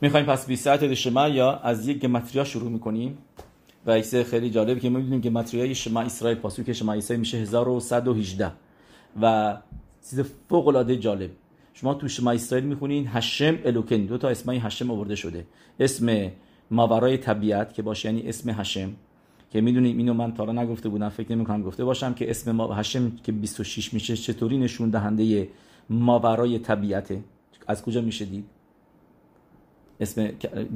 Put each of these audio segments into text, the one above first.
می‌خوایم پس 20 شما یا از یک گمتریا شروع می‌کنیم؟ و ایسه خیلی جالب که ما می‌دونیم گمتریای شما اسرائیل پاسوک شما اسرائیل میشه 1118 و چیز فوق العاده جالب. شما تو شما اسرائیل می‌خونین هشم الوکن دو تا اسمای هشم آورده شده. اسم ماورای طبیعت که باشه یعنی اسم هشم. که می‌دونیم اینو من تا نگفته بودم فکر نمی کنم گفته باشم که اسم ما هشم که 26 میشه چطوری نشون دهنده ماورای طبیعته؟ از کجا میشه دید؟ اسم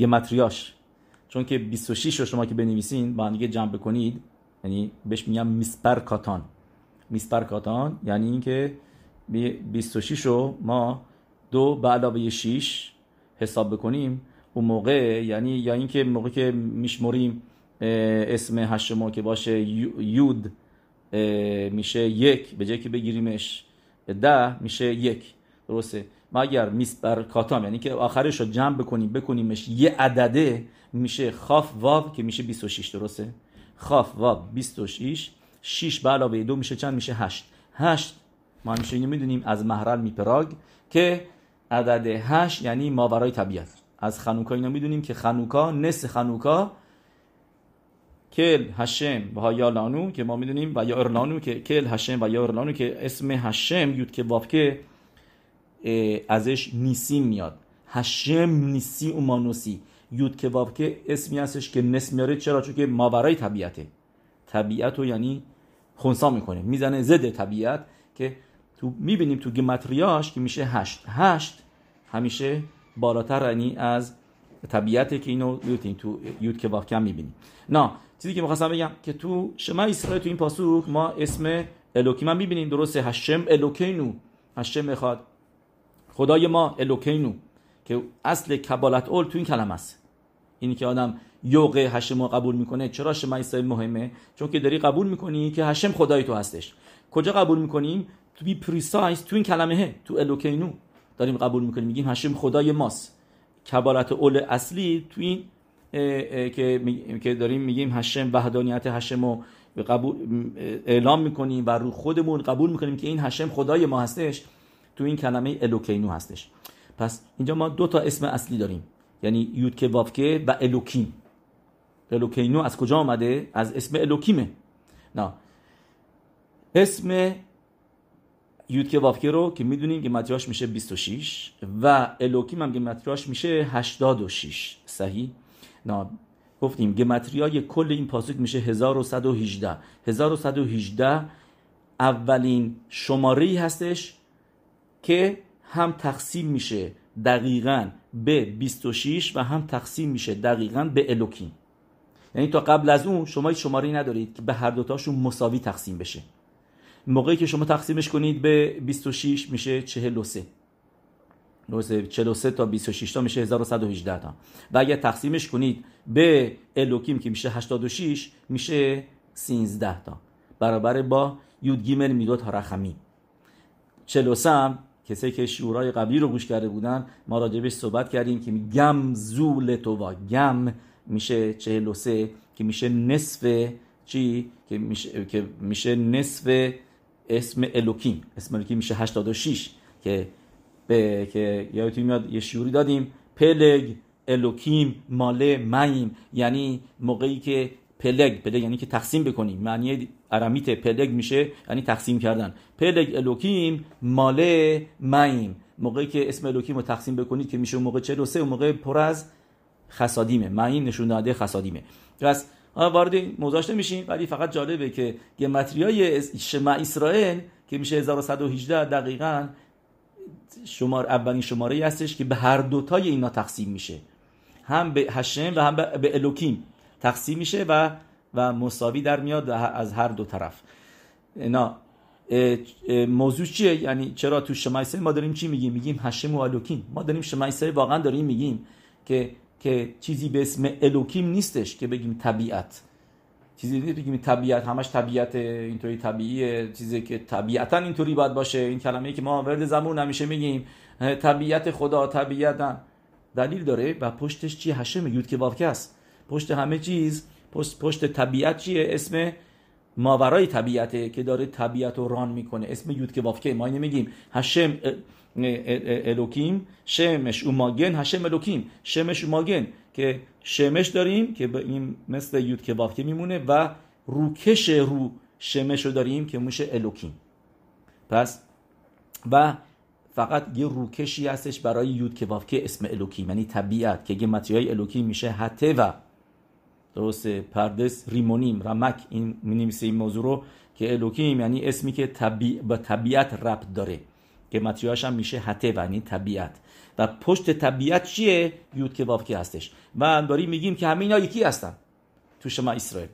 گمتریاش چون که 26 رو شما که بنویسین با هم دیگه جمع بکنید یعنی بهش میگم میسپر کاتان. میسپر کاتان یعنی اینکه 26 رو ما دو به علاوه 6 حساب بکنیم. اون موقع یعنی یا اینکه موقع که میشمریم اسم هشتمو که باشه یود میشه یک. به جایی که بگیریمش ده میشه یک. درسته. ما اگر میسپر کاتام یعنی که آخرش رو جمع بکنیم بکنیمش یه عدده میشه خاف واو که میشه 26 درسته؟ خاف واو 26 6 به علاوه دو میشه چند؟ میشه 8 8 ما همیشه اینو می‌دونیم از محرل میپراگ که عدد 8 یعنی ماورای طبیعت. از خنوکا اینو می‌دونیم که خنوکا نصف خنوکا کل هشم و یا لانو که ما می‌دونیم و یا ارلانو که کل هشم و یا ارلانو که اسم هشم یود که واف که ازش نیسی میاد. هشم نیسی اومانوسی. یود که واف که اسمی هستش که نس میاره. چرا؟ چون که ماورای طبیعته. طبیعت رو یعنی خونسا می‌کنه. می‌زنه زده طبیعت که تو می‌بینیم تو گمتریاش که میشه هشت. هشت همیشه بالاتر یعنی از طبیعته که اینو تو יוד קה ואו קה می‌بینیم. نه چیزی که می‌خواستم بگم که تو שמע ישראל تو این פסוק ما اسم אלוקינו می‌بینیم. درسته؟ השם אלוקינו. השם می‌خواد خدای ما אלוקינו که اصل קבלת עול تو این کلمه است. اینی که آدم یوغ השם رو قبول می‌کنه چرا שמע مهمه؟ چون که داری قبول می‌کنی که השם خدای تو هستش. کجا قبول می‌کنیم؟ تو be precise تو این کلمه تو אלוקינו داریم قبول می‌کنیم. میگیم هشم خدای ماست. کبالت اول اصلی تو این که که داریم میگیم هشم وحدانیت هشم رو قبول اعلام می‌کنیم و رو خودمون قبول می‌کنیم که این هشم خدای ما هستش. تو این کلمه الوکینو هستش. پس اینجا ما دو تا اسم اصلی داریم. یعنی یودکه وافکه و الوکیم. الوکینو از کجا آمده؟ از اسم الوکیمه. نه اسم یودکه وافکه رو که می‌دونیم که متریاش میشه 26 و الوکیم هم که متریاش میشه 86 صحیح؟ نه گفتیم گمتریای کل این پاسوک میشه 1118 1118 اولین شماره هستش که هم تقسیم میشه دقیقا به 26 و هم تقسیم میشه دقیقا به الوکین. یعنی تا قبل از اون شما شماره ندارید که به هر دوتاشون مساوی تقسیم بشه. موقعی که شما تقسیمش کنید به 26 میشه 43 43 تا 26 تا میشه 1118 تا. و اگر تقسیمش کنید به الوکیم که میشه 86 میشه 13 تا. برابر با یود میدوت رخمی 43 هم کسی که شورای قبلی رو گوش کرده بودن ما راجبش صحبت کردیم که گم زول تووا گم میشه 43 که میشه نصف چی؟ که میشه که میشه نصف اسم אלוקים. اسم אלוקים میشه 86 که به که یادتون میاد یه שיעור ی دادیم פלג אלוקים מלא מים. یعنی موقعی که פלג פלג یعنی که تقسیم بکنیم. معنی ארמית פלג میشه یعنی تقسیم کردن. פלג אלוקים מלא מים موقعی که اسم אלוקים رو تقسیم بکنید که میشه موقع 43 اون موقع پر از خسادیمه میم نشون داده خسادیمه پس وارد موضوعش نمیشیم ولی فقط جالبه که گمتریای شما اسرائیل که میشه 1118 دقیقا شمار اولین شماره هستش که به هر دوتای اینا تقسیم میشه. هم به هشم و هم به الوکیم تقسیم میشه و و مساوی در میاد از هر دو طرف. اینا موضوع چیه؟ یعنی چرا تو شمایسه ما داریم چی میگیم؟ میگیم هشم و الوکیم. ما داریم شمایسه واقعا داریم میگیم که که چیزی به اسم الوکیم نیستش که بگیم طبیعت. چیزی بگیم طبیعت. همش طبیعت اینطوری طبیعیه. چیزی که طبیعتا اینطوری باید باشه. این کلمه که ما ورد زمون همیشه میگیم. طبیعت خدا طبیعت دلیل داره و پشتش چیه هشم یود که است پشت همه چیز پشت, پشت طبیعت چیه؟ اسم ماورای طبیعته که داره طبیعت رو ران می‌کنه. اسم یود که وافکه ما نمیگیم هشم الوکیم شمش و ماگن هشم الوکیم شمش و ماگن که شمش داریم که این مثل یود که وافکه میمونه و روکش رو شمش رو داریم که میشه الوکیم. پس و فقط یه روکشی هستش برای یود که که اسم الوکیم. یعنی طبیعت که یه های الوکیم میشه حته و درسته پردس ریمونیم رمک این مینیمیسه این موضوع رو که الوکیم یعنی اسمی که طبیع با طبیعت ربط داره که متریاش هم میشه حته و یعنی طبیعت. و پشت طبیعت چیه؟ یود که که هستش. و داریم میگیم که همه اینا یکی هستن تو شما اسرائیل.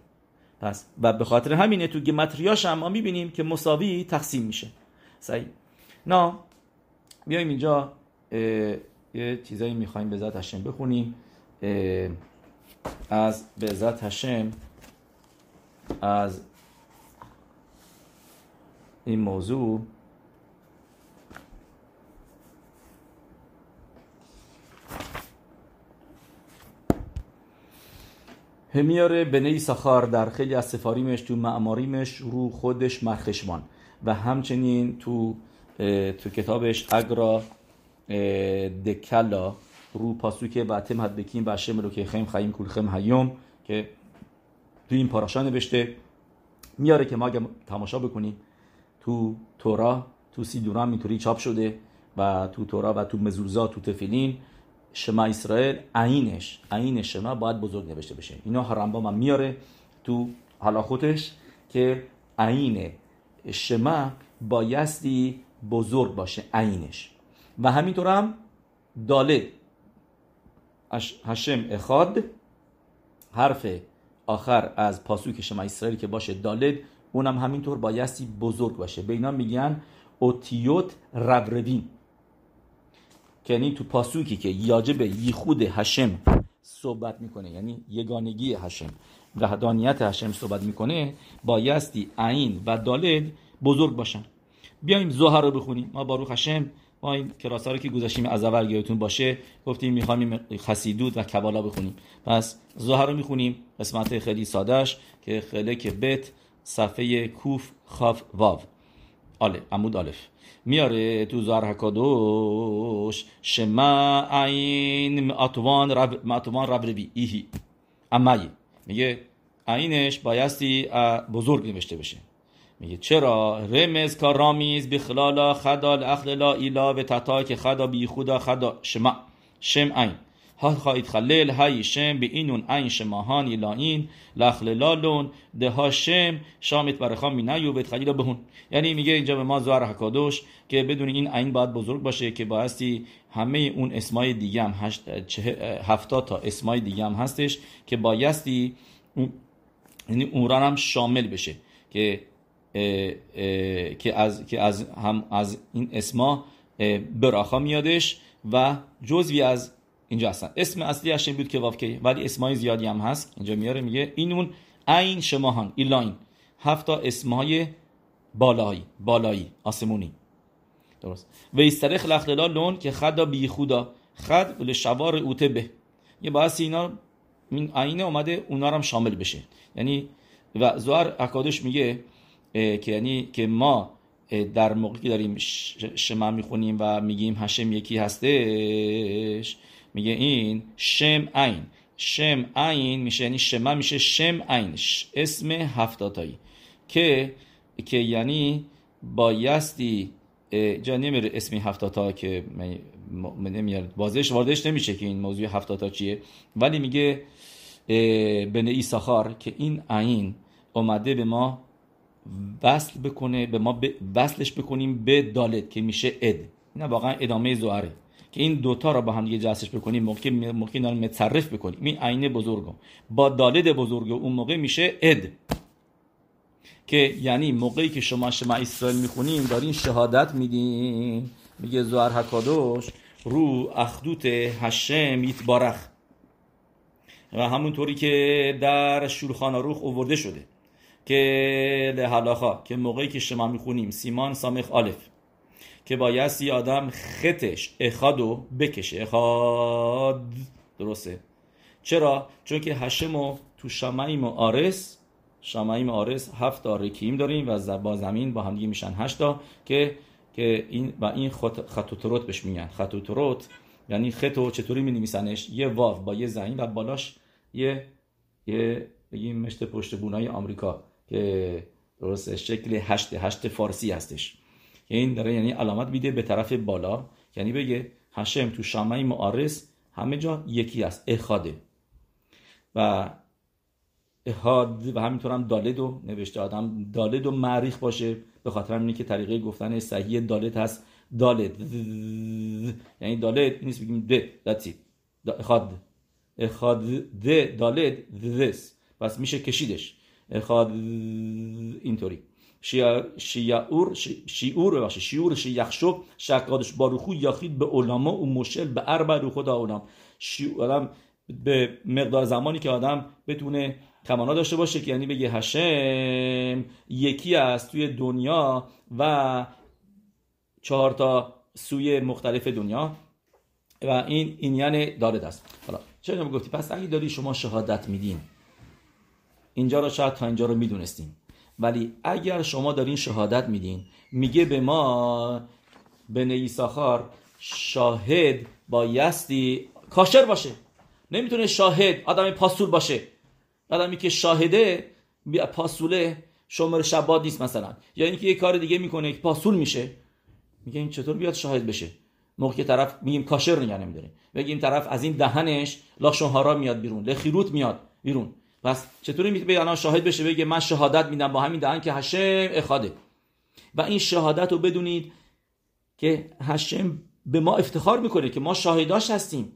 پس و به خاطر همینه تو گمتریاش هم ما می‌بینیم که مساوی تقسیم میشه. صحیح نه بیایم اینجا یه چیزایی می‌خوایم به ذات بخونیم. از به هشم از این موضوع همیاره بنی سخار در خیلی از سفاریمش تو معماریمش رو خودش مرخشمان و همچنین تو تو کتابش اگرا دکلا رو پاسوکه و تم حد بکیم و شم که خیم خیم کل خیم هیوم که تو این پاراشا نوشته میاره که ما اگه تماشا بکنیم تو تورا تو سیدوران اینطوری چاپ شده و تو تورا و تو مزوزا تو تفیلین شما اسرائیل عینش عین شما باید بزرگ نوشته بشه. اینا هرمبا میاره تو خودش که عین شما بایستی بزرگ باشه عینش. و همینطور هم داله. هشم اخاد. حرف آخر از پاسوک شما اسرائیل که باشه دالد اونم همینطور بایستی بزرگ باشه. به اینا میگن اوتیوت روروین که یعنی تو پاسوکی که یاجب یخود هشم صحبت می‌کنه یعنی یگانگی هشم وحدانیت هشم صحبت می‌کنه بایستی عین و دالد بزرگ باشن. بیایم زهر رو بخونیم. ما باروخ هشم ما این کلاس رو که گذاشتیم از اول یادتون باشه گفتیم می‌خوایم خسیدود و کبالا بخونیم. پس زهر رو می‌خونیم قسمت خیلی سادهش که خیلی که بت صفحه کوف خاف واو. آله عمود آلف. میاره تو زهر حکادوش شما عین معطوان رب معطوان رب ربی ایهی. امایی میگه عینش بایستی بزرگ نوشته بشه. میگه چرا؟ رمز کارامیز بخلالا خدا اخللا ایلا و تتا که خدا بی خدا خدا شما شم عین. ها خواهید خلیل؟ های شم به اینون عین شماهان ایلا این لخللالون ده ها شم شامت برخام می نیو بیت خلیل بهون. یعنی میگه اینجا به ما زوار حکادوش که بدون این عین باید بزرگ باشه که بایستی همه اون اسمای دیگه هم هفتاد تا اسمای دیگه هم هستش که بایستی یعنی اون هم شامل بشه که که از که از هم از این اسما براخا میادش و جزوی از اینجا هستن. اسم اصلی هشم بود که وافکه ولی اسمای زیادی هم هست. اینجا میاره میگه این اون عین شماهان ایلاین هفت اسمای بالایی بالایی آسمونی. درست. و استرخ لخللا لون که خدا بی خدا خد ول شوار اوته به. یه باعث اینا این عینه اومده اونا هم شامل بشه. یعنی و زوار اکادش میگه که یعنی که ما در موقعی که داریم شما می‌خونیم و میگیم هشم یکی هستش میگه این شم عین. شم عین میشه یعنی شما میشه شم عین اسم هفتاتایی که که یعنی بایستی جا نمیره اسمی هفتاتا که من نمیاد بازش واردش نمیشه که این موضوع هفتاتا چیه. ولی میگه بن ایساخار که این عین اومده به ما وصل بکنه به ما وصلش بکنیم به دالت که میشه اد. این واقعا ادامه زواره که این دوتا را با هم دیگه جسش بکنیم موقع موقع اینا متصرف بکنیم. این عین بزرگو با دالد بزرگ اون موقع میشه اد. که یعنی موقعی که شما شما اسرائیل می‌خونیم دارین شهادت میدین. میگه زوار حکادوش رو اخدوت هشم یتبارخ. و همونطوری که در شورخان روخ اوورده شده. که لحلاخا که موقعی که شما می‌خونیم سیمان سامخ آلف که بایستی آدم خطش اخادو بکشه. اخاد. درسته. چرا؟ چون که هشم و تو شمعیم و آرس شامعی آرس هفت رکیم داریم و با زمین با همدیگه میشن هشت تا که که این و این خط خطوتروت بهش میگن. خطوتروت یعنی خطو چطوری می نویسنش یه واو با یه زمین و بالاش یه یه بگیم مشت پشت بونای آمریکا. که درست شکل هشت هشت فارسی هستش. این داره یعنی علامت میده به طرف بالا. یعنی بگه هشم تو شامعی معارس همه جا یکی است اخاده. و احاد و همینطور هم دالدو نوشته. آدم دالد و معریخ باشه. به خاطر همینه که طریقه گفتن صحیح دالد هست. دالد. یعنی دالد نیست بگیم د. داتی اخاد. اخاد د. دالد. دس پس میشه کشیدش. اینطوری شیعور شیعور باشه شیعور شیخشو شکادش باروخو یاخید به علما و مشل به اربع رو خدا علام آدم به مقدار زمانی که آدم بتونه تمانا داشته باشه که یعنی بگه هشم یکی است توی دنیا و چهار تا سوی مختلف دنیا و این این یعنی داره دست حالا چرا گفتی پس اگه داری شما شهادت میدین اینجا رو شاید تا اینجا رو می‌دونستیم. ولی اگر شما دارین شهادت میدین میگه به ما به نیساخار شاهد بایستی کاشر باشه. نمی‌تونه شاهد آدم پاسول باشه. آدمی که شاهده پاسوله شمر شباد نیست مثلا. یا اینکه یه کار دیگه می‌کنه که پاسول میشه. میگه این چطور بیاد شاهد بشه؟ موقع که طرف میگیم کاشر نگه نمیداره بگیم طرف از این دهنش لاشون هارا میاد بیرون لخیروت میاد بیرون. پس چطوری می‌تونه الان شاهد بشه؟ بگه من شهادت میدم با همین دهن که هشم اخاده. و این شهادت رو بدونید که هشم به ما افتخار می‌کنه که ما شاهداش هستیم.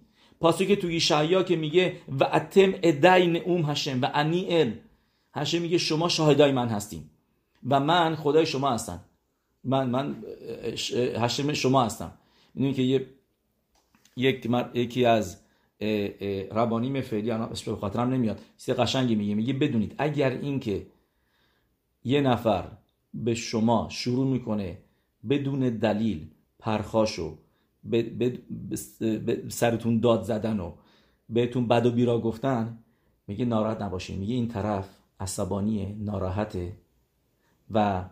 که توی شعیا که میگه و اتم ادین اوم هشم و انی ال هشم میگه شما شاهدای من هستیم. و من خدای شما هستم. من من هشم شما هستم. می‌دونی که یه یک یکی از ربانیم فعلی اسم به خاطرم نمیاد. سه قشنگی میگه. میگه بدونید اگر اینکه یه نفر به شما شروع می‌کنه بدون دلیل پرخاشو به, سرتون داد زدن و بهتون بد و بیرا گفتن میگه ناراحت نباشین. میگه این طرف عصبانیه ناراحته و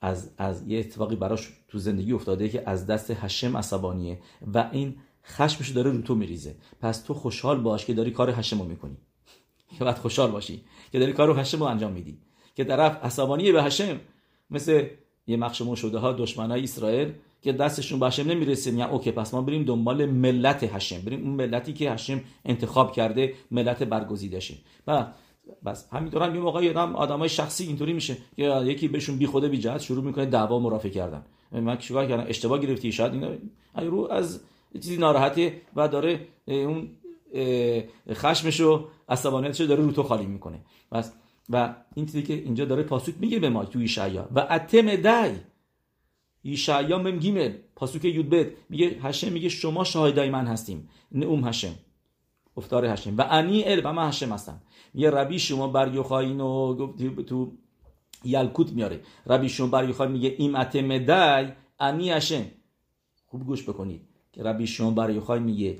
از, از یه اتفاقی براش تو زندگی افتاده که از دست هشم عصبانیه و این خشمش داره رو تو میریزه. پس تو خوشحال باش که داری کار هشم رو می‌کنی. که باید خوشحال باشی که داری کار هشم رو انجام میدی. که طرف عصبانیه به هشم مثل یه مخشمون شده ها دشمنای اسرائیل که دستشون به هشم نمی‌رسه میگن اوکی پس ما بریم دنبال ملت هشم بریم اون ملتی که هشم انتخاب کرده ملت برگزیدشه. و بس همینطور هم یه موقعی آدم آدمای شخصی اینطوری میشه که یکی بهشون بی خوده بی جهت شروع می‌کنه دعوا مرافع کردن. من چیکار کردم؟ اشتباه گرفتی؟ شاید اینا رو از چیزی ناراحته و داره اون خشمشو عصبانیتشو داره رو تو خالی می‌کنه. بس و این چیزی که اینجا داره پاسوک میگه به ما توی ایشعیا و اتم دای ایشعیا مم گیمل پاسوک یود میگه هشم میگه شما شاهدای من هستیم. نعوم هشم. افتار هشم. و انی ال و من هشم هستم. یه ربی شما بر یوخاینو گفتی تو یلکوت میاره. ربی شما بر یوخای میگه ایم اتم دای انی هشم. خوب گوش بکنید. که ربی شما بر یوخای میگه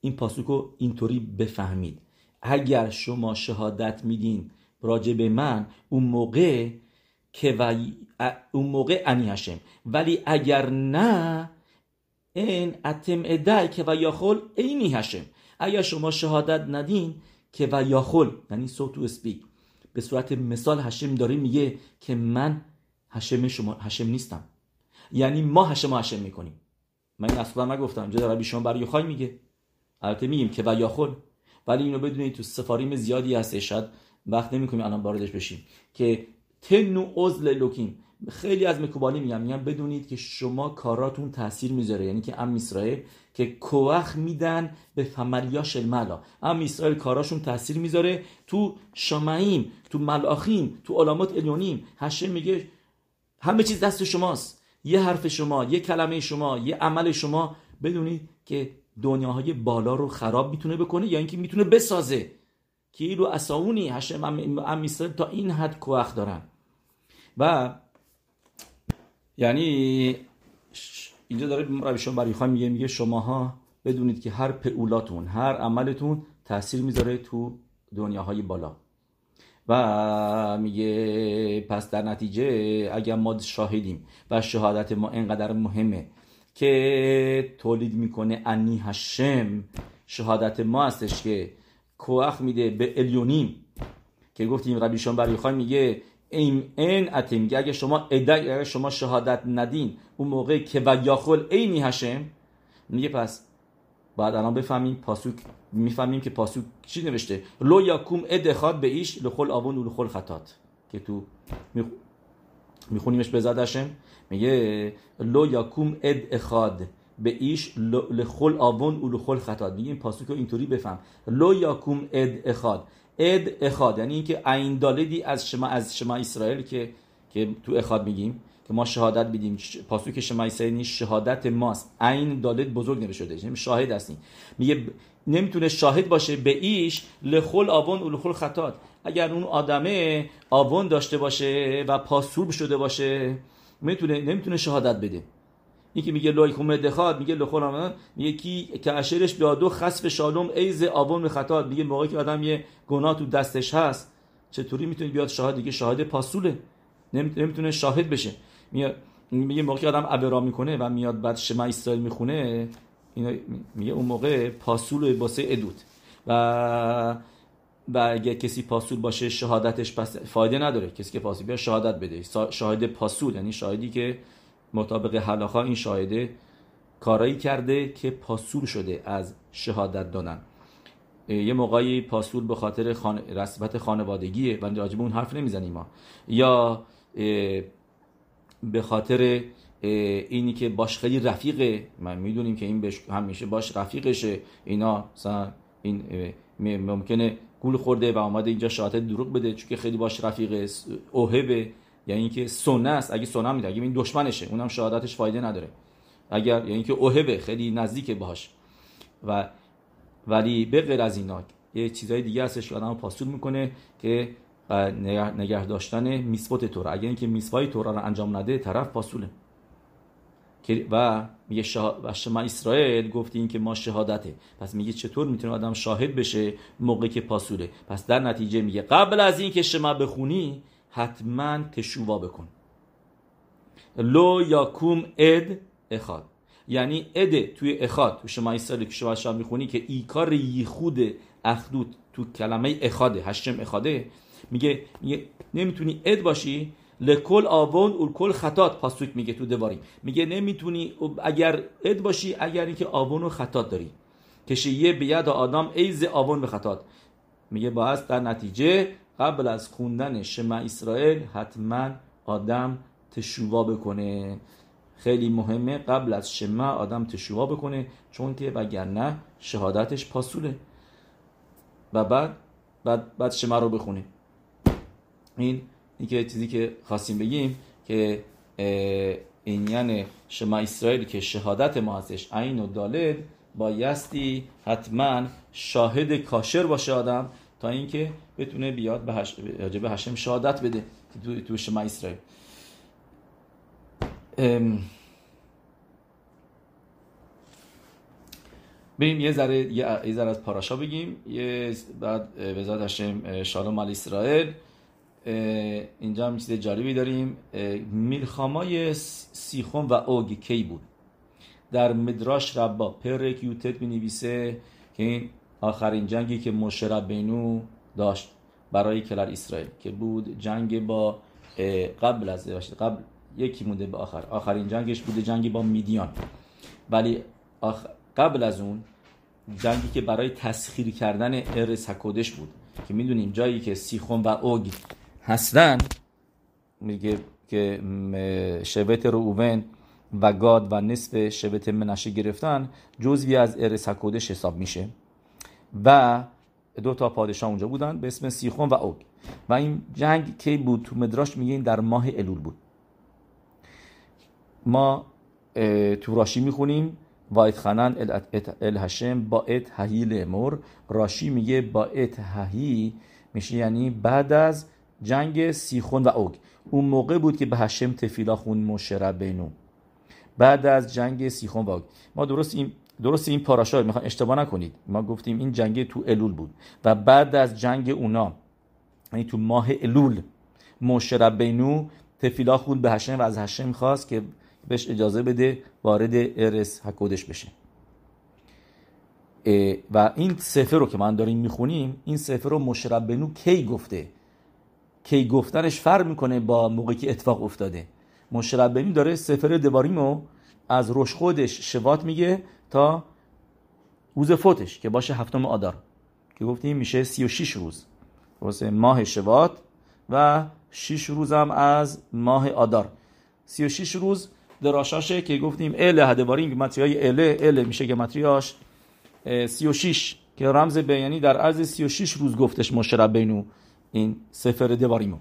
این پاسوکو اینطوری بفهمید. اگر شما شهادت میدین راجع به من اون موقع که و اون موقع انی هشم ولی اگر نه این اتم ادعی که و یاخل اینی هشم اگر شما شهادت ندین که و یاخل یعنی صوت و اسپیک به صورت مثال هشم داره میگه که من هشم شما هشم نیستم. یعنی ما هشم و هشم می‌کنیم. من این اصلا نگفتم. اینجا ربی شما برای یخای میگه. البته میگیم که و یاخل ولی اینو بدونید تو سفاریم زیادی هست شاید وقت نمی‌کنیم الان واردش بشیم. که تنو عزل لوکیم. خیلی از مکوبالی میگم میگم بدونید که شما کاراتون تاثیر می‌ذاره. یعنی که ام اسرائیل که کوخ میدن به فملیاش الملا. ام اسرائیل کاراشون تاثیر می‌ذاره. تو شمعیم تو ملاخیم تو علامات الیونیم هشم میگه همه چیز دست شماست. یه حرف شما یه کلمه شما یه عمل شما بدونید که دنیاهای بالا رو خراب می‌تونه بکنه یا اینکه می‌تونه بسازه. که رو اساونی هشم ام تا این حد کوخ دارن. و یعنی اینجا داره روشان برای خواهی میگه میگه شماها بدونید که هر پعولاتون هر عملتون تاثیر می‌ذاره تو دنیاهای بالا. و میگه پس در نتیجه اگر ما شاهدیم و شهادت ما اینقدر مهمه که تولید می‌کنه انی هشم شهادت ما هستش که کوخ میده به الیونیم. که گفتیم ربی بر خان میگه این این اتیم اگه شما اگر شما شهادت ندین اون موقع که و یاخل اینی هشم میگه پس بعد الان بفهمیم پاسوک می‌فهمیم که پاسوک چی نوشته. لو یاکوم اد به ایش لخل آون و لخل خطات. که تو میخونیمش به زدشم میگه لو یاکوم اد اخاد به ایش لخل آون و لخل خطات. میگه این پاسوک رو اینطوری بفهم. لو یاکوم اد اخاد اد اخاد یعنی اینکه عین دالدی از شما از شما اسرائیل که که تو اخاد میگیم. که ما شهادت بدیم پاسوک شما اسرائیل شهادت ماست. عین دالد بزرگ نوشته شده. یعنی شاهد هستیم میگه نمی‌تونه شاهد باشه به ایش. لخل آون و لخل خطات. اگر اون آدمه آون داشته باشه و پاسوب شده باشه می‌تونه نمی‌تونه شهادت بده. یکی میگه لای کومه دخاد میگه لخول میگه کی که اشرش بیادو خسف شالوم ایز آون خطات. میگه موقعی که آدم یه گناه تو دستش هست چطوری می‌تونه بیاد شاهد؟ دیگه شاهد پاسوله. نمی‌تونه شاهد بشه. میگه موقعی که آدم ابرا می‌کنه و میاد بعد شما اسرائیل می‌خونه اینا میگه اون موقع پاسول باسه ادود و و اگه کسی پاسول باشه شهادتش پس فایده نداره. کسی که پاسول بیا شهادت بده. شاهد پاسول یعنی شاهدی که مطابق حلاخا این شاهده کارایی کرده که پاسول شده از شهادت دادن. یه موقعی پاسول به خاطر خان... رسمت خانوادگیه. و راجب اون حرف نمی‌زنیم ما. یا به خاطر اینی که باش خیلی رفیقه. من می‌دونیم که این بش همیشه باش رفیقشه. اینا مثلا این ممکنه گول خورده و اومده اینجا شهادت دروغ بده چون که خیلی باش رفیق اوهبه. یعنی اینکه سنه است. اگه سنه میده اگه این دشمنشه اونم شهادتش فایده نداره. اگر یعنی اینکه اوهبه خیلی نزدیکه باهاش. و ولی به غیر از اینا یه چیزای دیگه هستش که آدم پاسول می‌کنه که نگه داشتن میسوت تورا. اگر اینکه میسوای تورا رو انجام نده طرف پاسوله. و میگه شما اسرائیل گفتین که ما شهادته. پس میگه چطور می‌تونه آدم شاهد بشه موقعی که پاسوله؟ پس در نتیجه میگه قبل از اینکه شما بخونی حتما تشووا بکن. לא יקום עד אחד. یعنی اد توی اخاد. تو שמע ישראל که שמע שמע می‌خونی که עיקר ייחוד אחדות تو کلمه אחד ه השם אחד ه میگه, میگه نمی‌تونی עד باشی לכל עוון ולכל חטאת פסוק میگه تو דברים. میگه نمی‌تونی اگر עד باشی اگر اینکه آون و خطات داری. כשיש ביד אדם איזה עוון וחטאת میگه باز در نتیجه قبل از خوندن شما اسرائیل حتما آدم تشووا بکنه. خیلی مهمه قبل از شما آدم تشووا بکنه چون که وگرنه شهادتش پاسوله. و بعد بعد بعد شما رو بخونه. این که چیزی که خواستیم بگیم که این یعنی شما اسرائیل که شهادت ما هستش عین و دالد بایستی حتما شاهد کاشر باشه آدم تا اینکه بتونه بیاد به هش... به هشم شهادت بده تو, تو شما اسرائیل. بریم یه ذره یه ذره از پاراشا بگیم. یه بعد به هشم شالوم علی اسرائیل. اینجا هم چیز جالبی داریم. میلخامای سیخون و اوگ کی بود؟ در مدراش ربا پرک یوتت می نویسه که این آخرین جنگی که مشه بینو داشت برای کلر اسرائیل که بود جنگ با قبل از قبل یکی مونده به آخر. آخرین جنگش بوده جنگی با میدیان. ولی قبل از اون جنگی که برای تسخیر کردن ارس هکودش بود که می‌دونیم جایی که سیخون و اوگ هستن. میگه که شبت روون و گاد و نصف شبت منشه گرفتن جزوی از ارس هکودش حساب میشه. و دو تا پادشاه اونجا بودن به اسم سیخون و اوگ. و این جنگ کی بود تو مدراش میگه این در ماه الول بود. ما تو راشی می‌خونیم. وایت خنن الهشم با ات ههی مور راشی میگه با ات ههی میشه یعنی بعد از جنگ سیخون و اوگ. اون موقع بود که به هشم تفیلا خون مشرب بینو. بعد از جنگ سیخون و اوگ. ما درست این درست این پاراشا می‌خوام اشتباه نکنید. ما گفتیم این جنگ تو الول بود. و بعد از جنگ اونا یعنی تو ماه الول مشرب بینو تفیلا خود به هشم و از هشم خواست که بهش اجازه بده وارد ارس حکودش بشه. و این سفر رو که من داریم می‌خونیم این سفر رو مشرب بنو کی گفته؟ کی گفتنش فرق می‌کنه با موقعی که اتفاق افتاده. مشرب بنو داره سفر دواریمو از روش خودش شوات میگه تا روز فوتش که باشه هفتم آدار که گفتیم میشه 36 روز. واسه ماه شوات و 6 روز هم از ماه آدار 36 روز دراشاشه که گفتیم ال هدوارین گمتریای ال ال میشه گمتریاش 36 که رمز بیانی در عرض 36 روز گفتش مشرب بینو. این سفر دواریمو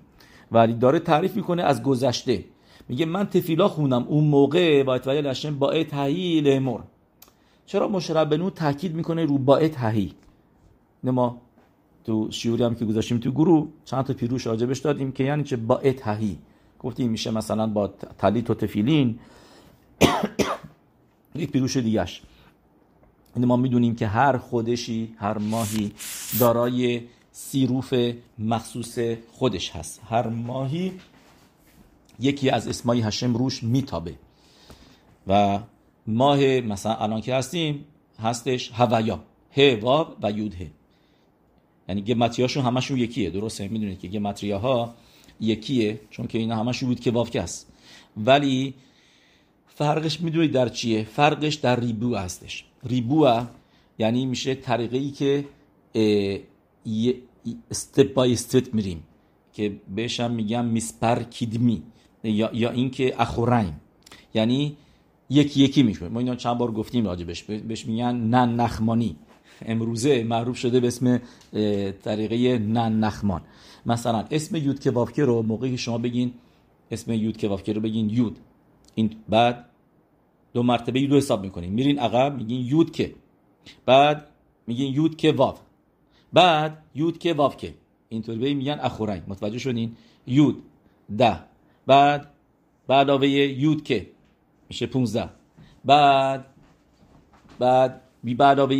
ولی داره تعریف می‌کنه از گذشته. میگه من تفیلا خونم. اون موقع با اتوایل لشم با تهی مر. چرا مشرب بنو تاکید می‌کنه رو با تهی ما تو شیوری هم که گذاشتیم تو گروه چند تا پیروش راجبش دادیم که یعنی چه با تهی گفتیم میشه مثلا با تلیت و تفیلین یک پیروش دیگهش. یعنی ما می‌دونیم که هر خودشی هر ماهی دارای سیروف مخصوص خودش هست. هر ماهی یکی از اسمای هشم روش میتابه. و ماه مثلا الان که هستیم هستش هویا. ه واب و یود ه. یعنی گمتریاشون همشون یکیه. درسته؟ می‌دونید که گمتریاها یکیه چون که اینا همشون بود که واف هست. ولی فرقش می‌دونید در چیه؟ فرقش در ریبو هستش. ریبو یعنی میشه طریقه ای که استپ بای استپ میریم که بهش هم میگم میسپر کیدمی یا, یا اینکه اخورین یعنی یکی یکی میشه ما اینا چند بار گفتیم راجبش. بهش میگن نن نخمانی. امروزه معروف شده به اسم طریقه نن نخمان. مثلا اسم یود کبافکه رو موقعی که شما بگین اسم یود کبافکه رو بگین یود. این بعد دو مرتبه یود حساب می‌کنین میرین عقب میگین یود که. بعد میگین یود که واف بعد یود که واف که. اینطوری میگن اخورین متوجه شدین؟ یود. ده. بعد بعد آوه یود که. میشه 15 بعد بعد بی بعد آوه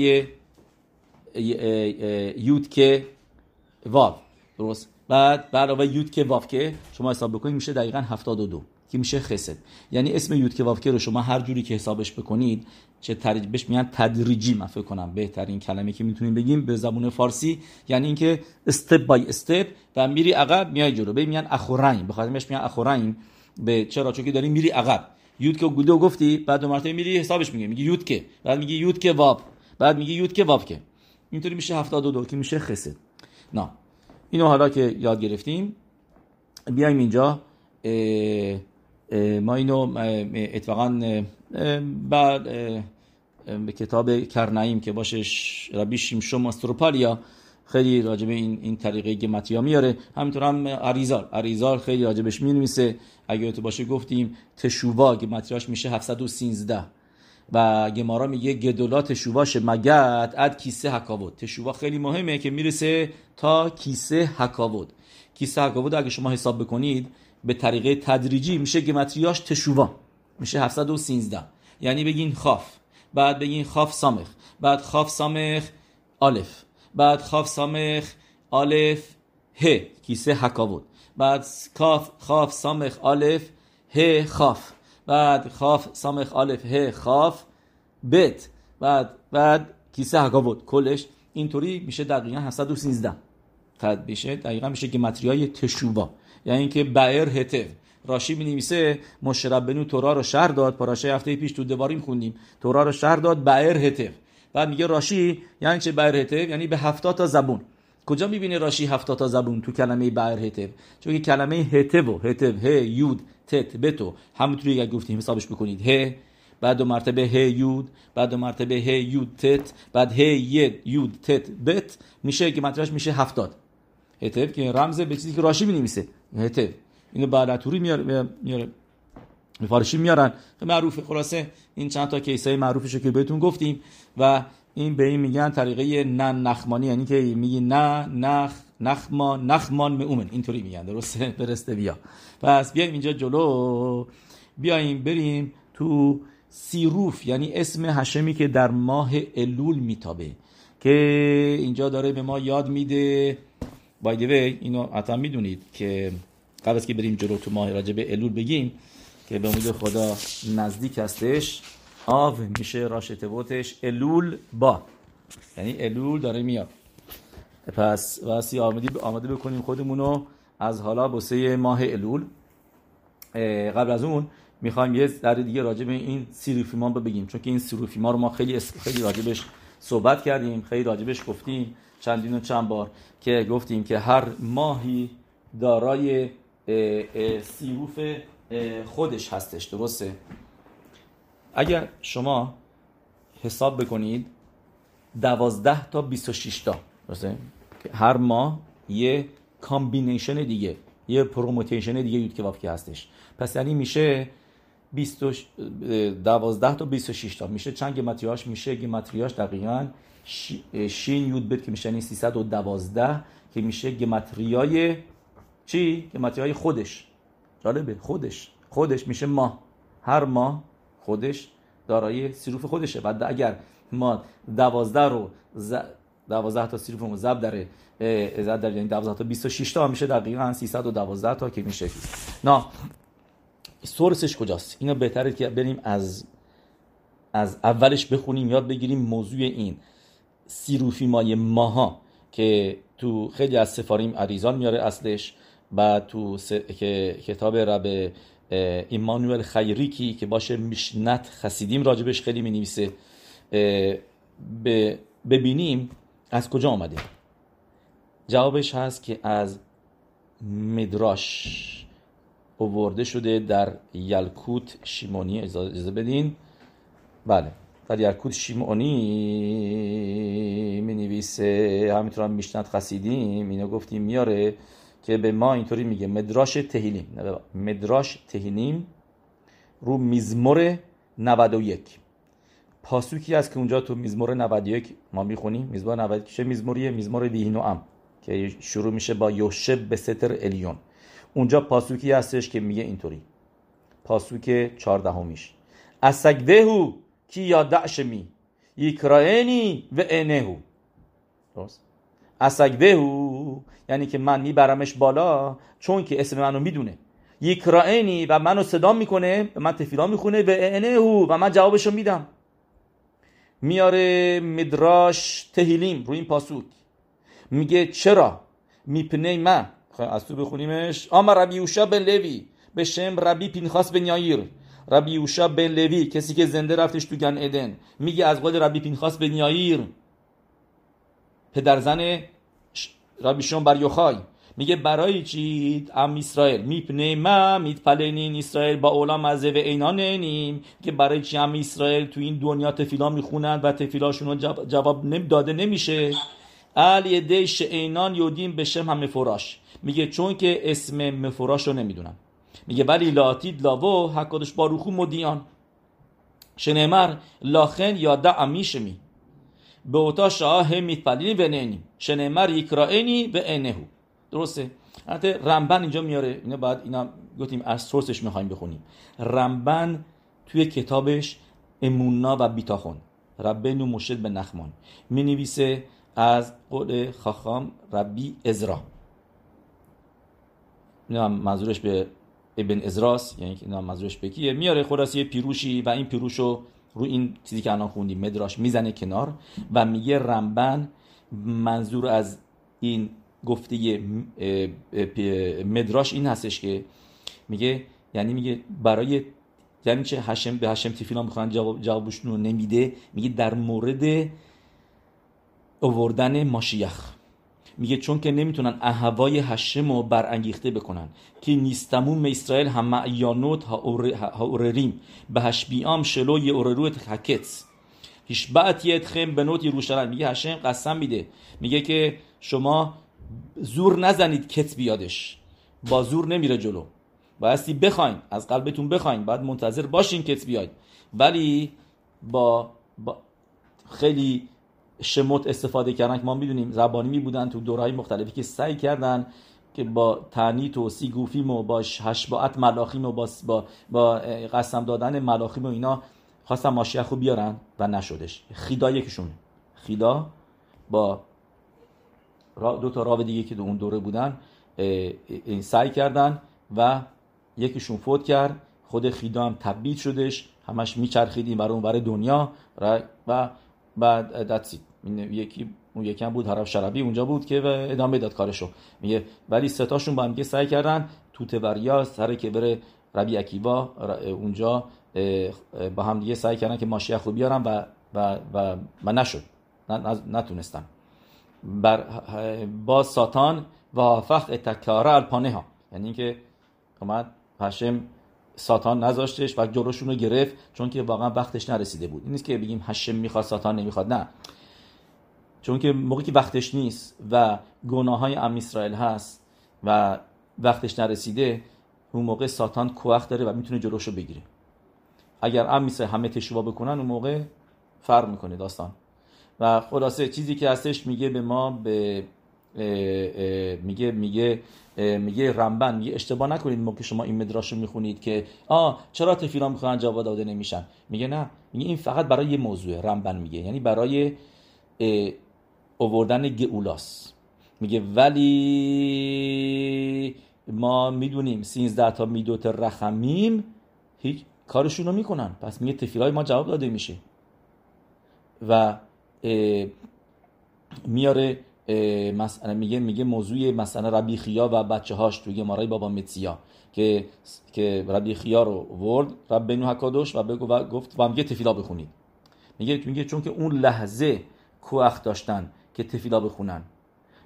یود که واف. درست؟ بعد بعد آوه یود که واف که. شما حساب بکنید میشه دقیقا 72 که میشه خسد. یعنی اسم یود که واف که رو شما هر جوری که حسابش بکنید چه تدریج بهش میگن تدریجی من فکر کنم بهترین کلمه که می‌تونیم بگیم به زبون فارسی یعنی اینکه استپ بای استپ و میری عقب میای جلو. به میگن اخورین. بخاطر بهش میگن اخورین. به چرا؟ چون که داری میری عقب. یود که گلدو گفتی بعد دو مرتبه میری حسابش میگه. میگه یود که. بعد میگه یود که واب. بعد میگه یود که واب که. اینطوری میشه 72 که میشه خسد نه اینو حالا که یاد گرفتیم بیایم اینجا. ما اینو اتفاقا بعد به کتاب کرنعیم که باشش ربی شمشم استروپالیا خیلی راجب این این طریقه گمتیا میاره. همینطور هم عریزال عریزال خیلی راجبش می اگه تو باشه گفتیم تشووا گمتریاش میشه 713 و گمارا میگه گدولات تشوواش مگد اد کیسه حکاود تشووا خیلی مهمه که می‌رسه تا کیسه حکاود کیسه حکاود اگه شما حساب بکنید به طریقه تدریجی میشه گمتریاش تشووا میشه 713 یعنی بگین خاف. بعد بگین خاف سامخ. بعد خاف سامخ آلف. بعد خاف سامخ آلف ه. کیسه حکاود بعد کاف خاف سامخ آلف ه خاف. بعد خاف سامخ آلف ه خاف بت. بعد بعد کیسه حکاود کلش اینطوری میشه دقیقا 713 تد بشه دقیقا میشه که متریای تشوبا. یعنی اینکه بعر هتف. راشی می نویسه مشرب بنو تورا رو شهر داد. پاراشه هفته پیش تو دواریم خوندیم. تورا رو شهر داد بعر هتف. بعد میگه راشی یعنی چه بعر هتف؟ یعنی به 70 تا زبون. کجا می‌بینی راشی 70 تا زبون؟ تو کلمه بعر هتف. چون کلمه هتف و هتف ه یود تت بتو همونطوری که گفتیم حسابش بکنید. ه بعد دو مرتبه ه یود بعد دو مرتبه ه یود تت بعد ه ید یود تت بت. میشه که مطرحش میشه 70 هتف که رمز به چیزی که راشی می‌نویسه. هتف. اینو بعدتوری میاره میاره فارشی میارن. معروفه خلاصه این چند تا کیسه معروفش که بهتون گفتیم و این به این میگن طریقه نه نخمانی یعنی که میگی نه نخ نخمان نخمان مؤمن اینطوری میگن. درسته؟ برسته بیا. پس بیایم اینجا جلو. بیایم بریم تو سیروف یعنی اسم هشمی که در ماه الول میتابه که اینجا داره به ما یاد میده. بای اینو حتما می‌دونید که قبل از که بریم جلو تو ماه راجع به الول بگیم که به امید خدا نزدیک هستش آو میشه راش تبوتش الول با. یعنی الول داره میاد. پس واسی آمده آماده بکنیم خودمونو از حالا بسه ماه الول. قبل از اون می‌خوایم یه در دیگه راجع به این سیروفیمان بگیم چون که این سیروفیما رو ما خیلی خیلی راجبش صحبت کردیم خیلی راجبش گفتیم چندین و چند بار که گفتیم که هر ماهی دارای צירוף خودش هستش درسته؟ اگر شما حساب بکنید دوازده تا 26 تا درسته؟ هر ماه یه combination دیگه یه پروموتیشن دیگه یود که هستش. پس یعنی میشه 12 تا 26 تا. میشه چند גימטריא ش میشه גימטריא ش دقیقا شین یود بد که میشه یعنی 312 که میشه گمتریای چی؟ گمتریای خودش. جالبه خودش. خودش میشه ما. هر ماه خودش دارای سیروف خودشه. بعد اگر ما 12 رو ز... 12 تا سیروف رو زب داره زب در یعنی 12 تا 26 تا میشه دقیقا 312 تا که میشه. نه سورسش کجاست؟ اینا بهتره که بریم از از اولش بخونیم یاد بگیریم موضوع این سیروفی مای ماها که تو خیلی از سفاریم عریزان میاره اصلش. بعد تو س... که کتاب رب ایمانوئل خیریکی که باشه میشنت خسیدیم راجبش خیلی می نویسه ببینیم از کجا آمده. جوابش هست که از مدراش اوورده شده در یلکوت شیمونی. اجازه بدین. بله. در یلکوت شیمونی می نویسه همینطور هم میشنت خسیدیم اینو گفتیم میاره. که به ما اینطوری میگه مدراش تهیلیم. مدراش تهیلیم رو میزمور 91 پاسوکی است که اونجا تو میزمور 91 ما می‌خونیم. میزمور 91 چه میزموریه؟ میزمور ویهینو ام که شروع میشه با یوشب به ستر الیون. اونجا پاسوکی هستش که میگه اینطوری. پاسوک چهاردهمیش. اسگدهو کی یادعش می یکرائنی و انهو درست؟ اسگدهو یعنی که من میبرمش بالا چون که اسم منو می‌دونه. یکرائنی و منو صدا می‌کنه و من تفیلا می‌خونه و انهو و من جوابشو میدم. میاره מדרש תהילים روی این פסוק میگه چرا؟ מפני מה. از تو بخونیمش. אמר רבי یوشا بن لوی. בשם רבי پینخاس بن یایر. רבי یوشا بن لوی کسی که زنده رفتش تو גן עדן میگه از قول רבי پینخاس بن یایر. پدرزن רבי شیمعون بر یوخای میگه برای چی עם ישראל؟ מפני מה מתפללין ישראל בעולם הזה ואינן נענין. که برای چی עם ישראל تو این دنیا תפילה می‌خونند و תפילה شون جواب داده نمیشه؟ ال یده اینان یودیم به شم هم مفراش میگه چون که اسم مفراش رو نمی‌دونم. میگه ولی لاتید لاو حکادش باروخو مدیان. شنمر لاخن یا دع میشمی به اوتا شاه میتپلینی و نینیم شنمر یکرائنی و انهو درسته؟ حتی رمبن اینجا میاره. اینا بعد اینا گفتیم از سورسش می‌خوایم بخونیم. رمبن توی کتابش امونا و بیتاخون. ربنو مشد به نخمان. می از قول خاخام ربی ازرا. نه منظورش به ابن ازراس یعنی که منظورش به کیه؟ میاره خلاص پیروشی و این پیروشو رو این چیزی که الان خوندیم مدراش می‌زنه کنار و میگه رمبن منظور از این گفته مدراش این هستش که میگه یعنی میگه برای یعنی چه هشم به هشم تیفینا می‌خوان جواب جوابشون رو نمیده میگه در مورد اووردن ماشیخ. میگه چون که نمی‌تونن اهوای هشم رو برانگیخته بکنن که نیستمون اسرائیل هم معیانوت ها اورریم. به هشبیام شلو یه اورروت حکت بعد خیم به نوت یروشلم میگه هشم قسم میده. میگه که شما زور نزنید کت بیادش. با زور نمیره جلو. بایستی بخواین. از قلبتون بخواین. بعد منتظر باشین کت بیاید. ولی با, با خیلی شموت استفاده کردن که ما می‌دونیم زبانی می بودن تو دورهای مختلفی که سعی کردن که با تنیت و سیگوفیم و با هشباعت ملاخیم و با, با, با قسم دادن ملاخیم و اینا خواستن ماشیخ رو بیارن و نشدش. خیدا یکیشون. خیدا با دو تا راو دیگه که دو اون دوره بودن این سعی کردن و یکیشون فوت کرد. خود خیدا هم تبدیل شدش. همش میچرخیدیم برای اون برای دنیا. و بعد دتسی یکی اون یکم بود حرف شربی اونجا بود که ادامه داد کارشو. میگه ولی ستاشون با هم سعی کردن توت وریا سر که بره ربی اکیبا اونجا با هم دیگه سعی کردن که ماشیخ رو بیارن و و و, و نشد. نتونستن. بر با ساتان و فخ تکاره الپانه ها. یعنی اینکه اومد هشم ساتان نذاشتش و جلوشون رو گرفت چون که واقعا وقتش نرسیده بود. این نیست که بگیم هشم می‌خواد ساتان نمی‌خواد نه. چون که موقعی که وقتش نیست و گناه های ام اسرائیل هست و وقتش نرسیده اون موقع ساتان کوخ داره و می‌تونه جلوشو بگیره. اگر ام اسرائیل همه تشوا بکنن اون موقع فرق می‌کنه داستان. و خلاصه چیزی که هستش میگه به ما به میگه میگه میگه رمبن میگه اشتباه نکنید موقع شما این مدراش رو می‌خونید که آ چرا تفیلا می‌خوان جواب داده نمیشن؟ میگه نه میگه این فقط برای یه موضوع رمبن میگه یعنی برای اووردن گئولاس. میگه ولی ما می‌دونیم 13 تا میدوت رخمیم هیچ کارشون رو می‌کنن. پس میگه تفیلای ما جواب داده میشه. و میاره مثلا میگه میگه موضوع مثلا ربی خیا و بچه هاش توی مارای بابا متسیا که که ربی خیا رو ورد رب بنو حکادوش و بگو گفت و میگه تفیلا بخونید. میگه میگه چون که اون لحظه کوخ داشتن که تفیلا بخونن.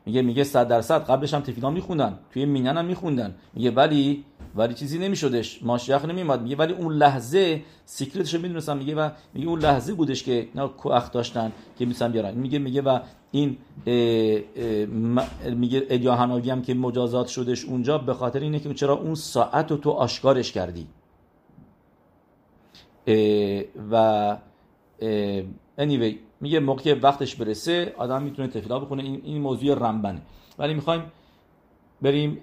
میگه میگه 100 درصد قبلش هم تفیلا میخوندن توی مینن هم میخوندن. میگه ولی ولی چیزی نمیشدش ماشیخ نمیومد میگه ولی اون لحظه سیکرتش می‌دونستم. میگه و میگه اون لحظه بودش که اینا کوخ داشتن که میسن بیارن. میگه میگه و این اه اه میگه ادیاهناوی هم که مجازات شدش اونجا به خاطر اینه که چرا اون ساعت رو تو آشکارش کردی. و anyway میگه موقع وقتش برسه آدم می‌تونه تفیلا بکنه این, این موضوع رمبنه ولی می‌خوایم بریم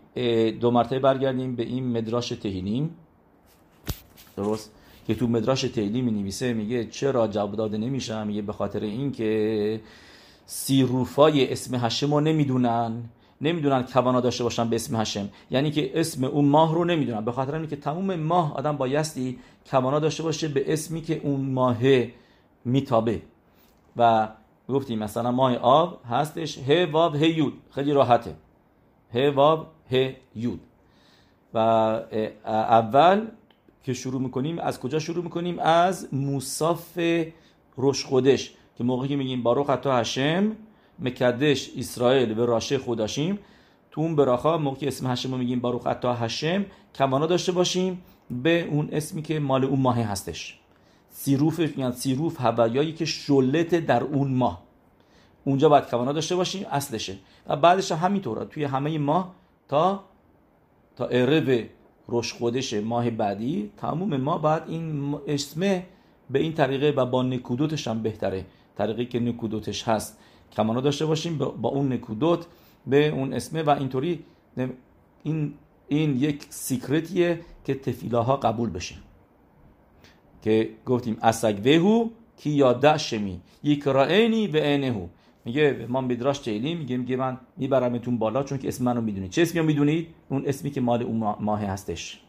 دو مرتبه برگردیم به این مدراش تهینیم درست؟ که تو مدراش تهینی می میگه چرا جواب داده نمیشه میگه به خاطر اینکه سیروفای اسم هشم رو نمی‌دونن. نمی‌دونن کوانا داشته باشن به اسم هشم. یعنی که اسم اون ماه رو نمی‌دونن. به خاطر اینکه تموم ماه آدم بایستی کوانا داشته باشه به اسمی که اون ماه میتابه. و گفتیم مثلا ماه آب هستش. ه واب ه یود. خیلی راحته. ه واب ه یود. و اول که شروع می‌کنیم از کجا شروع می‌کنیم؟ از موصاف روش خودش. که موقعی که میگیم باروخ حتی هشم مکدش اسرائیل و راشه خودشیم تو اون براخا موقعی اسم هشم رو میگیم باروخ حتی هشم کمانا داشته باشیم به اون اسمی که مال اون ماه هستش. سیروف میگن سیروف هوایایی که شلت در اون ماه. اونجا باید کوانا داشته باشیم اصلشه. و بعدش همینطوره توی همه ماه تا تا عرب روش خودش ماه بعدی تموم ما بعد این اسمه به این طریقه و با نکودوتش هم بهتره. طریقی که نکودوتش هست. کمانا داشته باشیم با اون نکودوت به اون اسمه و اینطوری این این یک سیکرتیه که تفیلاها قبول بشه. که گفتیم اسگوهو کی یاده شمی یک رائنی و اینهو. میگه ما میدراش چیلی میگه میگه من میبرمتون بالا چون که اسم منو می‌دونید. چه اسمی می‌دونید؟ اون اسمی که مال اون ماه هستش.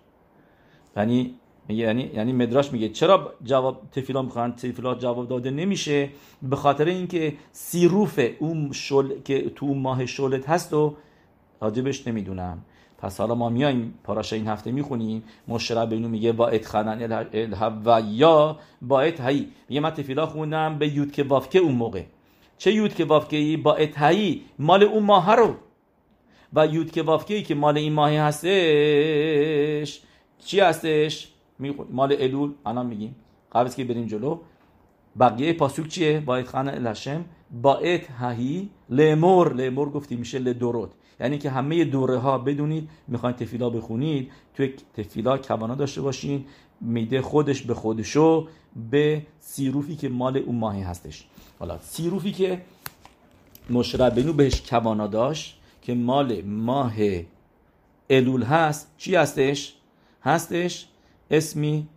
یعنی یعنی یعنی مدراش میگه چرا جواب تفیلا می‌خوان؟ تفیلا جواب داده نمیشه. به خاطر اینکه سیروف اون شل که تو اون ماه شلت هست و راجبش نمی‌دونم. پس حالا ما میایم پاراشه این هفته می‌خونیم. مشرب بینو میگه با اتخنن و یا با هایی. میگه من تفیلا خوندم به یود که وافکه اون موقع. چه یود که وافکه ای با هایی. مال اون ماه رو. و یود که وافکه ای که مال این ماه هستش چی هستش؟ مال الول الان میگیم. قبل که بریم جلو. بقیه پاسوک چیه؟ با خانه الهشم با ات هایی لمور. لمور گفتی میشه لدورت یعنی که همه دوره ها بدونید می‌خواین تفیلا بخونید توی تفیلا کوانا داشته باشین. میده خودش به خودشو به سیروفی که مال اون ماهی هستش. حالا سیروفی که مشربنو بهش کوانا داشت که مال ماه الول هست. چی هستش؟ هستش اسمی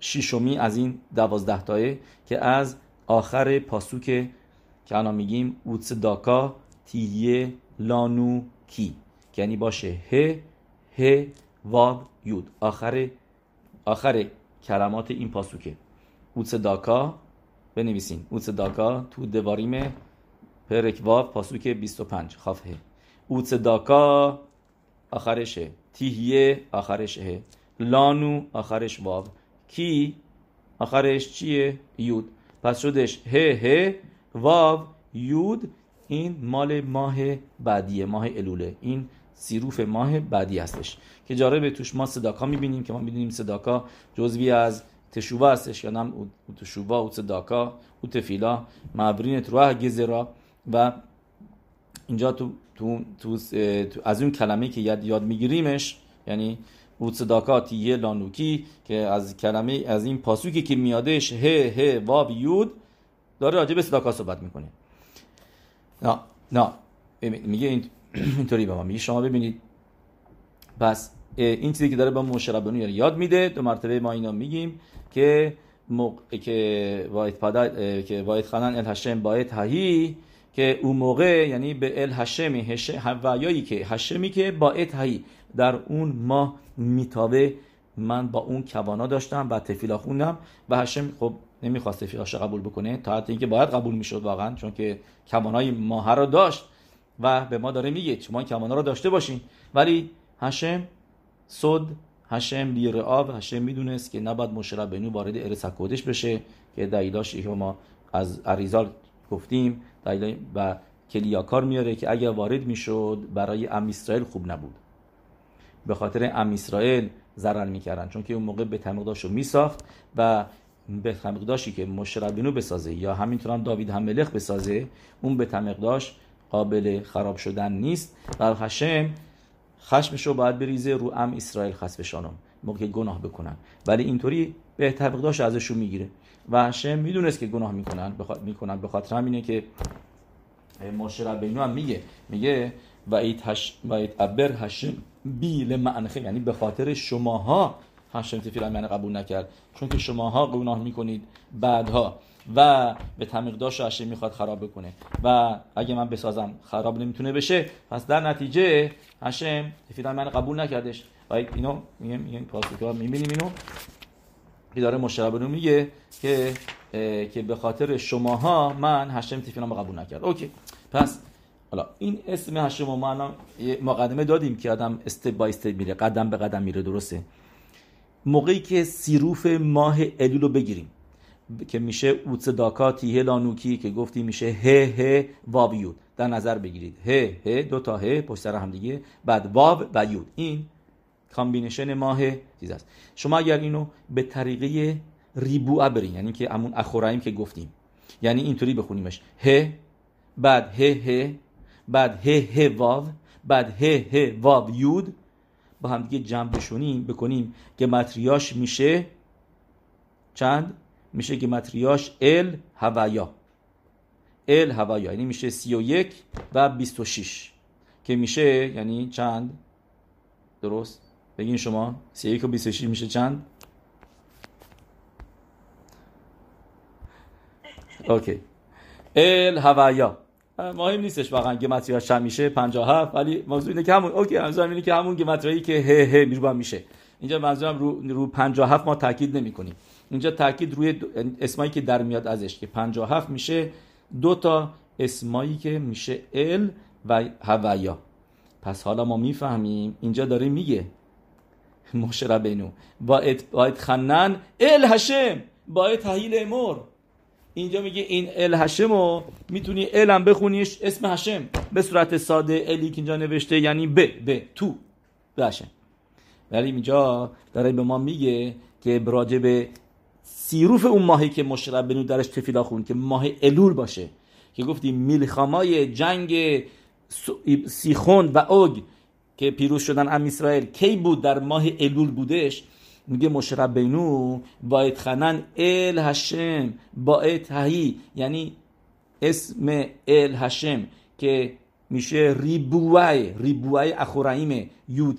شیشمی از این دوازده تایه که از آخر پاسوک که الان میگیم اوتس داکا تیه لانو کی. یعنی باشه ه ه واو یود. آخر آخر کلمات این پاسوکه. اوتس داکا بنویسین. اوتس داکا تو دواریم پرک واو پاسوک 25 خافه اوتس داکا آخرشه. تیهیه آخرشه. لانو آخرش واو. کی؟ آخرش چیه؟ یود. پس شدش ه ه واو. یود این مال ماه بعدیه ماه الوله. این سیروف ماه بعدی هستش. که جالبه توش ما صداکا می‌بینیم که ما می‌دونیم صداکا جزوی از تشووا هستش یا نم تشووا او صداکا او تفیلا. معبرین تروح گزرا. و اینجا تو, تو, تو, از اون کلمه که یاد, یاد میگیریمش یعنی او صداکا تیه لانوکی که از کلمه از این پاسوکی که میادش ه ه واو یود داره راجع به صداکا صحبت می‌کنه. نه نه میگه این اینطوری به ما میگه شما ببینید. پس این چیزی که داره با مشربانو یاد میده دو مرتبه ما اینا میگیم که موقع که واید پادا که واید خانان ال هشم باید هایی که اون موقع یعنی به ال هشمی هوایایی که هشمی که با هایی در اون ماه میتابه. من با اون کوانا داشتم و تفیلا خوندم و هشم خب نمی‌خواست تفیلاش قبول بکنه تا حتی اینکه باید قبول می‌شد واقعا چون که کوانای ماه رو داشت و به ما داره میگه شما این کمانا رو داشته باشین. ولی هشم صد هشم لیر آب هشم می‌دونست که نباید مشرب بنو وارد ارس کودش بشه که دلیلاش که ما از اریزال گفتیم و کلیاکار میاره که اگر وارد می‌شد برای ام اسرائیل خوب نبود. به خاطر ام اسرائیل ضرر می‌کردن. چون که اون موقع به تمقداش رو میساخت و به تمقداشی که مشربینو بسازه یا همینطور هم داوید هم ملخ بسازه اون به تمقداش قابل خراب شدن نیست. و השם خشمش رو باید بریزه رو עם ישראל חס ושלום موقع گناه بکنن. ولی اینطوری בית המקדש ازشون می‌گیره. و השם می‌دونست که گناه می‌کنن بخاطر می‌کنن. به خاطر همینه که משה רבינו هم میگه. میگه ויתע, הש... ויתעבר השם בי למענכם یعنی به خاطر شماها השם תפילה من قبول نکرد. چون که شماها گناه می‌کنید بعدها. و به تمیقداش هشم می‌خواد خراب بکنه. و اگه من بسازم خراب نمی‌تونه بشه. پس در نتیجه هشم تفیدن من قبول نکردش. و اینو میگم میگم پاسوکا می‌بینیم اینو. که داره مشربنو میگه که که به خاطر شماها من هشم تفیدن قبول نکرد. اوکی. پس حالا این اسم هشم ما الان مقدمه دادیم که آدم استپ بای استپ میره قدم به قدم میره درسته؟ موقعی که צירוף ماه אלול رو بگیریم که میشه וצדקה תהיה לנו כי که گفتی میشه ה ה ואו יוד. در نظر بگیرید. ה ה دو تا ה پشت سر هم دیگه. بعد ואו و יוד. این combination ماه چیز است. شما اگر اینو به طریقه ריבוע برین یعنی که همون אחוריים که گفتیم یعنی اینطوری بخونیمش. ه بعد ه ه بعد ه ه واو بعد ه ه واو یود با هم دیگه جمع بشونیم بکنیم که متریاش میشه چند؟ میشه گمتریاش ال هوایا. ال هوایا یعنی میشه 31 و 26 که میشه یعنی چند؟ درست؟ بگین شما 31 و 26 میشه چند؟ اوکی. ال هوایا. مهم نیستش واقعا گمتریاش چند میشه 57 ولی موضوع اینه که همون اوکی منظورم اینه که همون گمتریایی که ه ه میرو میشه. اینجا منظورم رو رو 57 ما تاکید نمی کنیم اینجا تاکید روی اسمایی که در میاد ازش که 57 میشه دو تا اسمایی که میشه ال و هوایا پس حالا ما می‌فهمیم. اینجا داره میگه. مشربینو. باید, باید خنن. ال هشم. باید تحیل امور اینجا میگه این ال هشم می‌تونی ال هم بخونیش اسم هشم. به صورت ساده الی که اینجا نوشته یعنی ب ب تو. به هشم. ولی اینجا داره به ما میگه که براجع به سیروف اون ماهی که مشرب بنو درش تفیلا خون که ماه الول باشه. که گفتیم میلخامای جنگ سیخون و اوگ که پیروز شدن ام اسرائیل کی بود در ماه الول بودش؟ میگه مشرب بینو باید خنن ال هشم باید هی یعنی اسم ال هشم که میشه ریبوای ریبوای اخورایم یود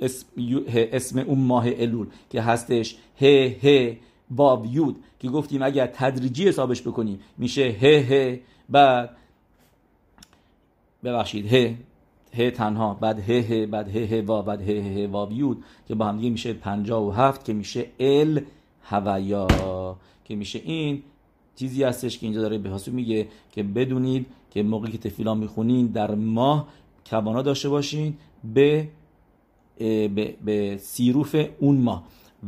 اسم, اسم اون ماه الول که هستش ه ه واو یود. که گفتیم اگر تدریجی حسابش بکنیم میشه ه ه بعد ببخشید ه. ه تنها بعد ه ه بعد ه ه و بعد ه ه واو یود که با هم دیگه میشه 57 که میشه ال هویا که میشه این چیزی هستش که اینجا داره به میگه که بدونید که موقعی که تفیلا می‌خونین در ماه کوانا داشته باشین به به, به سیروف اون ماه.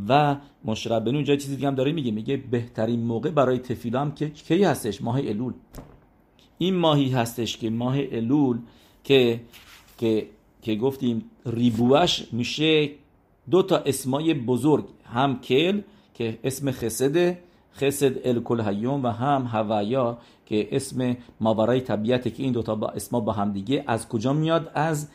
و مشرب بنو اینجا چیزی دیگه هم داره میگه میگه بهترین موقع برای تفیلا هم که کی هستش؟ ماه الول. این ماهی هستش که ماه الول که که که گفتیم ریبوش میشه دو تا اسمای بزرگ هم کل که اسم خسده خسد الکل هیوم و هم هوایا که اسم ماورای طبیعته که این دوتا با اسما با هم دیگه از کجا میاد؟ از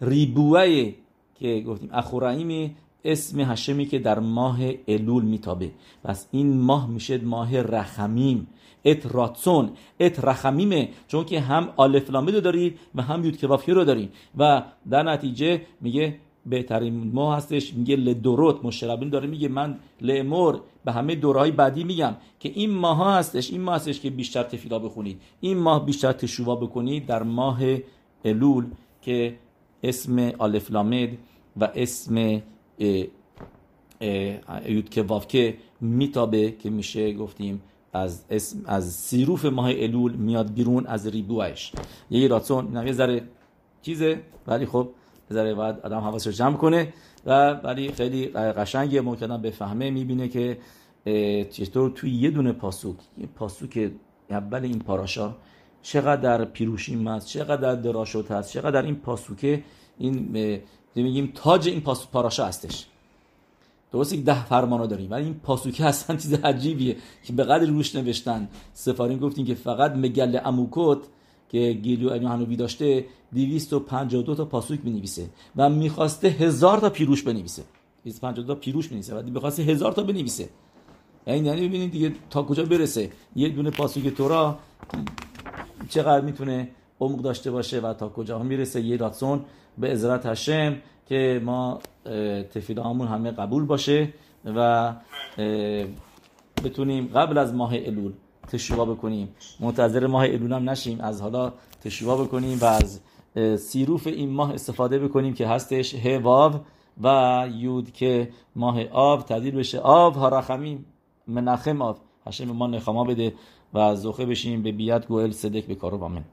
ریبوه که گفتیم اخورایمی اسم هشمی که در ماه الول میتابه. پس این ماه میشه ماه رخمیم. ات راتسون ات رخمیمه. چون که هم آلف لامه دارید و هم یود کبافی رو دارید. و در نتیجه میگه بهترین ماه هستش. میگه لدوروت مشربین داره. میگه من لمر به همه دورهای بعدی میگم که این ماه هستش. این ماه هستش که بیشتر تفیلا بخونید. این ماه بیشتر تشووا بکنید در ماه الول که اسم آلف لامد و اسم یود که وافکه میتابه که میشه گفتیم از اسم از سیروف ماه الول میاد بیرون از ریبوهش. یه راتون یه ذره چیزه ولی خب ذره باید آدم حواسش رو جمع کنه و ولی خیلی قشنگه ممکنه بفهمه می‌بینه که چطور توی یه دونه پاسوک یه پاسوک اول این پاراشا چقدر پیروشیم هست چقدر دراشوت هست چقدر این پاسوکه این میگیم تاج این پاسوک پاراشا هستش. درسته که ده فرمانو داریم ولی این پاسوکه هستن چیز عجیبیه که به قدر روش نوشتن. سفارین گفتیم که فقط مگل اموکوت که گیلیو هنوبی داشته 252 تا پاسوک بنویسه و می‌خواسته هزار تا پیروش بنویسه. 252 تا پیروش بنویسه و می‌خواسته هزار تا بنویسه. یعنی یعنی ببینید دیگه تا کجا برسه. یه دونه پاسوک تورا چقدر می‌تونه عمق داشته باشه و تا کجا می‌رسه یه راتسون به عزرت هشم که ما تفیدامون همه قبول باشه و بتونیم قبل از ماه الول تشوا بکنیم. منتظر ماه الول هم نشیم از حالا تشوا بکنیم و از سیروف این ماه استفاده بکنیم که هستش هواو و یود که ماه آب تبدیل بشه. آب ها رخمیم منخم آب. هشم ما نخما بده و زخه بشیم. به بیت گوهل صدق به کارو بامن